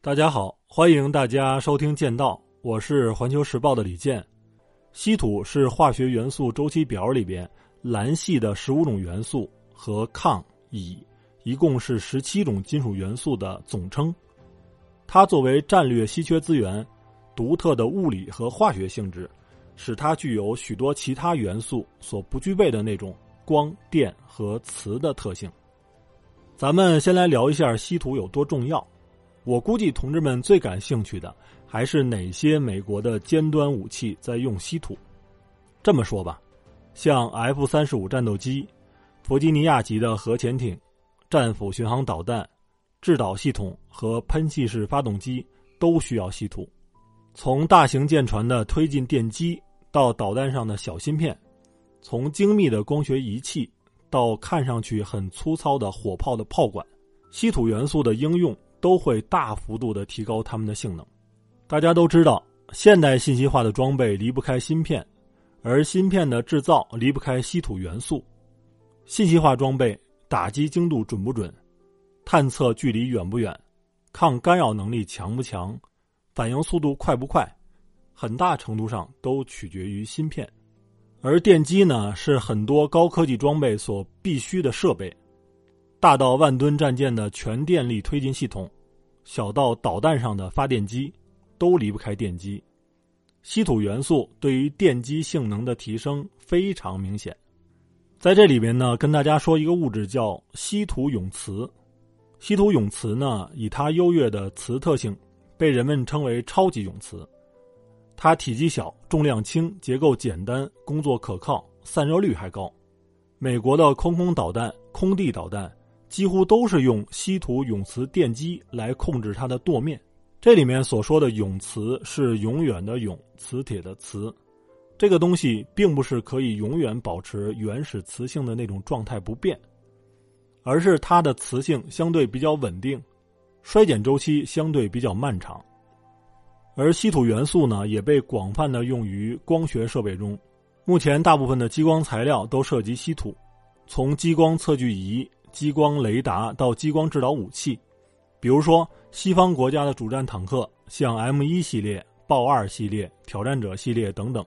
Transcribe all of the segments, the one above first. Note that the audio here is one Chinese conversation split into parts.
大家好，欢迎大家收听《剑道》，我是环球时报的李健。稀土是化学元素周期表里边蓝系的十五种元素和抗、乙，一共是十七种金属元素的总称。它作为战略稀缺资源，独特的物理和化学性质，使它具有许多其他元素所不具备的那种光电和磁的特性。咱们先来聊一下稀土有多重要。我估计同志们最感兴趣的还是哪些美国的尖端武器在用稀土。这么说吧，像 F 三十五战斗机、弗吉尼亚级的核潜艇、战斧巡航导弹、制导系统和喷气式发动机都需要稀土。从大型舰船的推进电机到导弹上的小芯片，从精密的光学仪器到看上去很粗糙的火炮的炮管，稀土元素的应用。都会大幅度的提高它们的性能。大家都知道，现代信息化的装备离不开芯片，而芯片的制造离不开稀土元素。信息化装备打击精度准不准，探测距离远不远，抗干扰能力强不强，反应速度快不快，很大程度上都取决于芯片。而电机呢，是很多高科技装备所必须的设备。大到万吨战舰的全电力推进系统，小到导弹上的发电机，都离不开电机。稀土元素对于电机性能的提升非常明显。在这里边呢，跟大家说一个物质叫稀土永磁。稀土永磁呢，以它优越的磁特性，被人们称为超级永磁。它体积小、重量轻、结构简单、工作可靠、散热率还高。美国的空空导弹、空地导弹。几乎都是用稀土永磁电机来控制它的舵面。这里面所说的永磁是永远的永，磁铁的磁。这个东西并不是可以永远保持原始磁性的那种状态不变，而是它的磁性相对比较稳定，衰减周期相对比较漫长。而稀土元素呢，也被广泛的用于光学设备中。目前大部分的激光材料都涉及稀土，从激光测距仪。激光雷达到激光制导武器，比如说西方国家的主战坦克，像 M 一系列、豹二系列、挑战者系列等等，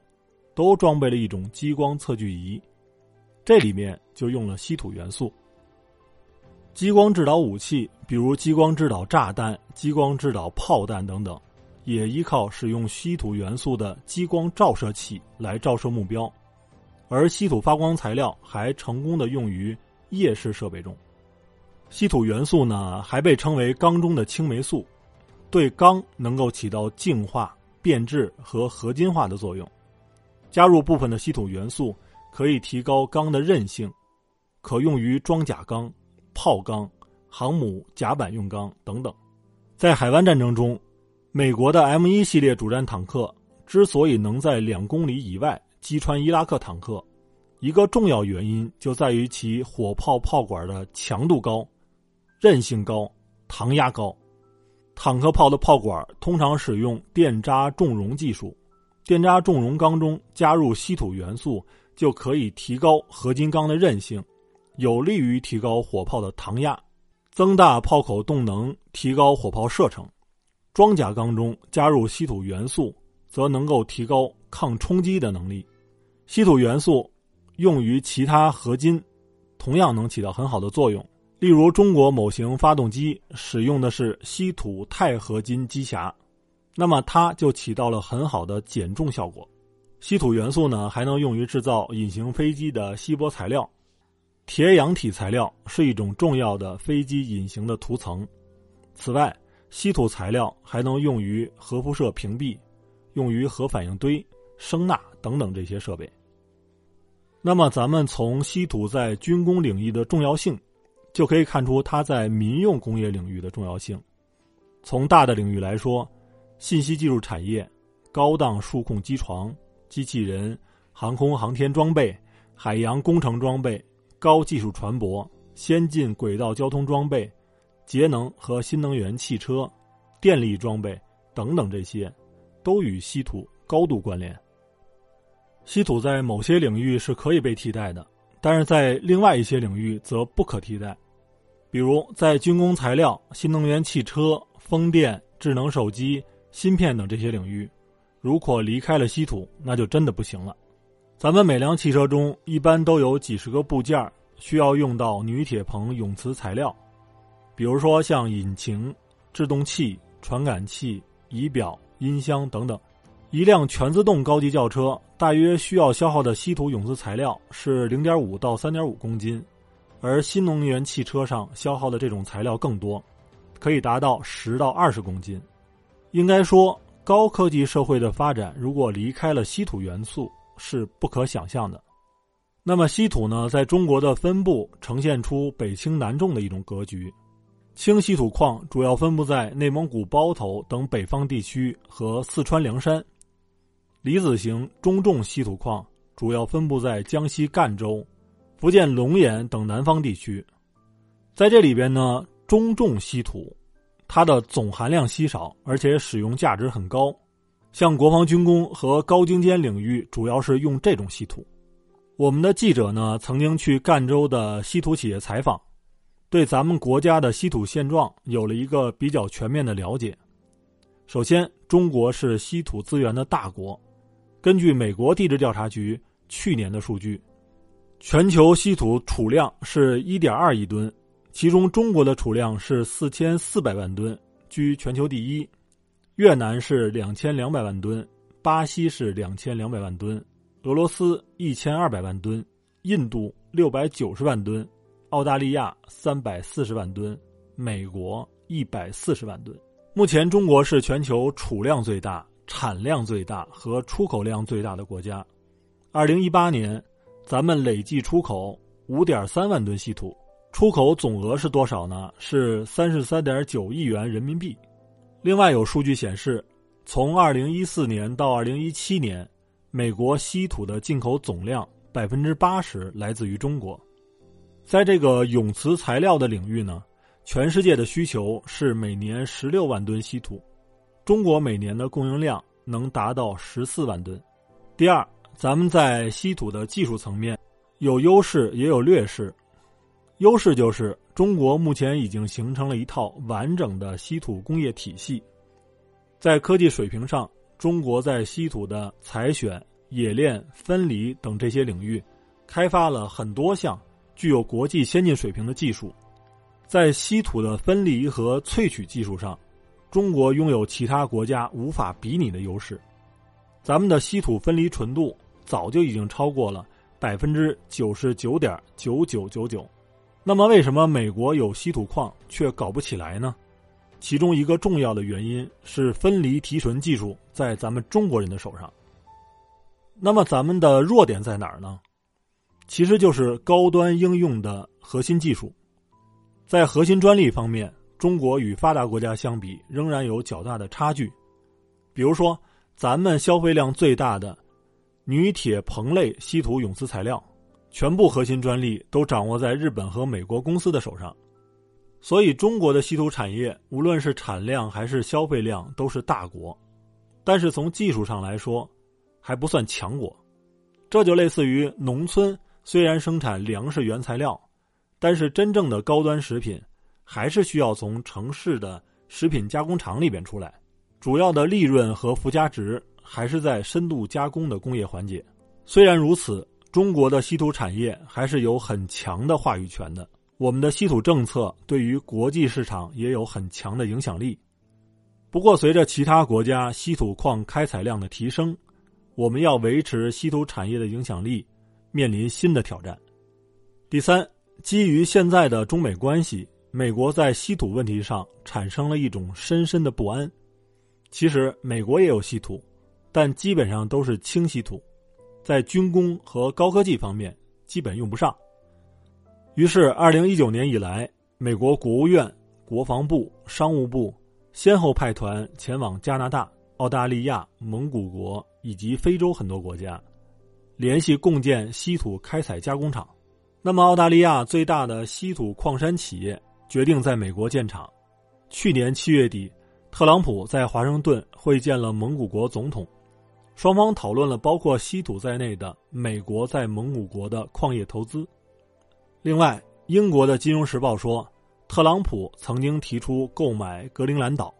都装备了一种激光测距仪，这里面就用了稀土元素。激光制导武器，比如激光制导炸弹、激光制导炮弹等等，也依靠使用稀土元素的激光照射器来照射目标，而稀土发光材料还成功的用于。夜视设备中，稀土元素呢还被称为钢中的青霉素，对钢能够起到净化、变质和合金化的作用。加入部分的稀土元素可以提高钢的韧性，可用于装甲钢、炮钢、航母甲板用钢等等。在海湾战争中，美国的 M 一系列主战坦克之所以能在两公里以外击穿伊拉克坦克。一个重要原因就在于其火炮炮管的强度高、韧性高、膛压高。坦克炮的炮管通常使用电渣重熔技术，电渣重熔钢中加入稀土元素，就可以提高合金钢的韧性，有利于提高火炮的膛压，增大炮口动能，提高火炮射程。装甲钢中加入稀土元素，则能够提高抗冲击的能力。稀土元素。用于其他合金，同样能起到很好的作用。例如，中国某型发动机使用的是稀土钛合金机匣，那么它就起到了很好的减重效果。稀土元素呢，还能用于制造隐形飞机的锡箔材料。铁氧体材料是一种重要的飞机隐形的涂层。此外，稀土材料还能用于核辐射屏蔽，用于核反应堆、声呐等等这些设备。那么，咱们从稀土在军工领域的重要性，就可以看出它在民用工业领域的重要性。从大的领域来说，信息技术产业、高档数控机床、机器人、航空航天装备、海洋工程装备、高技术船舶、先进轨道交通装备、节能和新能源汽车、电力装备等等，这些都与稀土高度关联。稀土在某些领域是可以被替代的，但是在另外一些领域则不可替代。比如在军工材料、新能源汽车、风电、智能手机、芯片等这些领域。如果离开了稀土，那就真的不行了。咱们每辆汽车中一般都有几十个部件需要用到铝铁硼永磁材料，比如说像引擎、制动器、传感器、仪表、音箱等等。一辆全自动高级轿车大约需要消耗的稀土永磁材料是零点五到三点五公斤，而新能源汽车上消耗的这种材料更多，可以达到十到二十公斤。应该说。高科技社会的发展，如果离开了稀土元素，是不可想象的。那么，稀土呢，在中国的分布呈现出北轻南重的一种格局。轻稀土矿主要分布在内蒙古包头等北方地区和四川凉山；离子型中重稀土矿主要分布在江西赣州、福建龙岩等南方地区。在这里边呢，中重稀土。它的总含量稀少，而且使用价值很高，像国防军工和高精尖领域，主要是用这种稀土。我们的记者呢，曾经去赣州的稀土企业采访，对咱们国家的稀土现状有了一个比较全面的了解。首先，中国是稀土资源的大国，根据美国地质调查局去年的数据，全球稀土储量是1.2亿吨。其中，中国的储量是四千四百万吨，居全球第一；越南是两千两百万吨，巴西是两千两百万吨，俄罗斯一千二百万吨，印度六百九十万吨，澳大利亚三百四十万吨，美国一百四十万吨。目前，中国是全球储量最大、产量最大和出口量最大的国家。二零一八年，咱们累计出口五点三万吨稀土。出口总额是多少呢？是三十三点九亿元人民币。另外有数据显示，从二零一四年到二零一七年，美国稀土的进口总量百分之八十来自于中国。在这个永磁材料的领域呢，全世界的需求是每年十六万吨稀土，中国每年的供应量能达到十四万吨。第二，咱们在稀土的技术层面有优势也有劣势。优势就是中国目前已经形成了一套完整的稀土工业体系，在科技水平上，中国在稀土的采选、冶炼、分离等这些领域，开发了很多项具有国际先进水平的技术。在稀土的分离和萃取技术上，中国拥有其他国家无法比拟的优势。咱们的稀土分离纯度早就已经超过了百分之九十九点九九九九。那么，为什么美国有稀土矿却搞不起来呢？其中一个重要的原因是分离提纯技术在咱们中国人的手上。那么，咱们的弱点在哪儿呢？其实就是高端应用的核心技术。在核心专利方面，中国与发达国家相比仍然有较大的差距。比如说，咱们消费量最大的铝铁硼类稀土永磁材料。全部核心专利都掌握在日本和美国公司的手上，所以中国的稀土产业无论是产量还是消费量都是大国，但是从技术上来说，还不算强国。这就类似于农村虽然生产粮食原材料，但是真正的高端食品还是需要从城市的食品加工厂里边出来，主要的利润和附加值还是在深度加工的工业环节。虽然如此。中国的稀土产业还是有很强的话语权的。我们的稀土政策对于国际市场也有很强的影响力。不过，随着其他国家稀土矿开采量的提升，我们要维持稀土产业的影响力，面临新的挑战。第三，基于现在的中美关系，美国在稀土问题上产生了一种深深的不安。其实，美国也有稀土，但基本上都是轻稀土。在军工和高科技方面基本用不上。于是，二零一九年以来，美国国务院、国防部、商务部先后派团前往加拿大、澳大利亚、蒙古国以及非洲很多国家，联系共建稀土开采加工厂。那么，澳大利亚最大的稀土矿山企业决定在美国建厂。去年七月底，特朗普在华盛顿会见了蒙古国总统。双方讨论了包括稀土在内的美国在蒙古国的矿业投资。另外，英国的《金融时报》说，特朗普曾经提出购买格陵兰岛，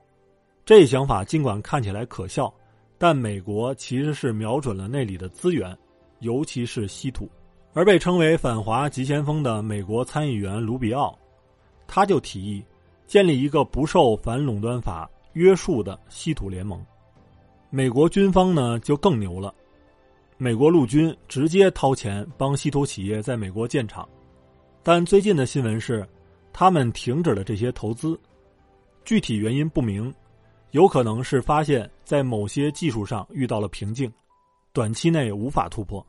这一想法尽管看起来可笑，但美国其实是瞄准了那里的资源，尤其是稀土。而被称为反华急先锋的美国参议员卢比奥，他就提议建立一个不受反垄断法约束的稀土联盟。美国军方呢就更牛了，美国陆军直接掏钱帮稀土企业在美国建厂，但最近的新闻是，他们停止了这些投资，具体原因不明，有可能是发现，在某些技术上遇到了瓶颈，短期内无法突破。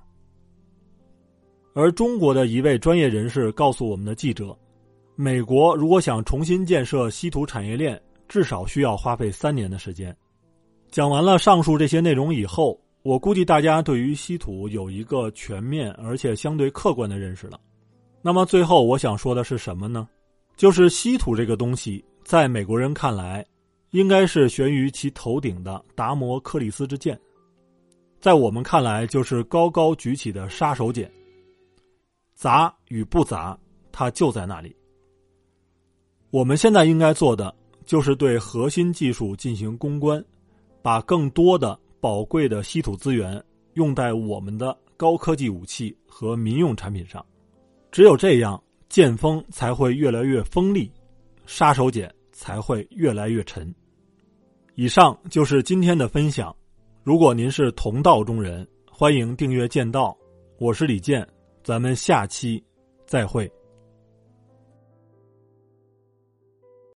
而中国的一位专业人士告诉我们的记者，美国如果想重新建设稀土产业链，至少需要花费三年的时间。讲完了上述这些内容以后，我估计大家对于稀土有一个全面而且相对客观的认识了。那么最后我想说的是什么呢？就是稀土这个东西，在美国人看来，应该是悬于其头顶的达摩克里斯之剑，在我们看来就是高高举起的杀手锏。砸与不砸，它就在那里。我们现在应该做的，就是对核心技术进行攻关。把更多的宝贵的稀土资源用在我们的高科技武器和民用产品上，只有这样，剑锋才会越来越锋利，杀手锏才会越来越沉。以上就是今天的分享。如果您是同道中人，欢迎订阅剑道。我是李健，咱们下期再会。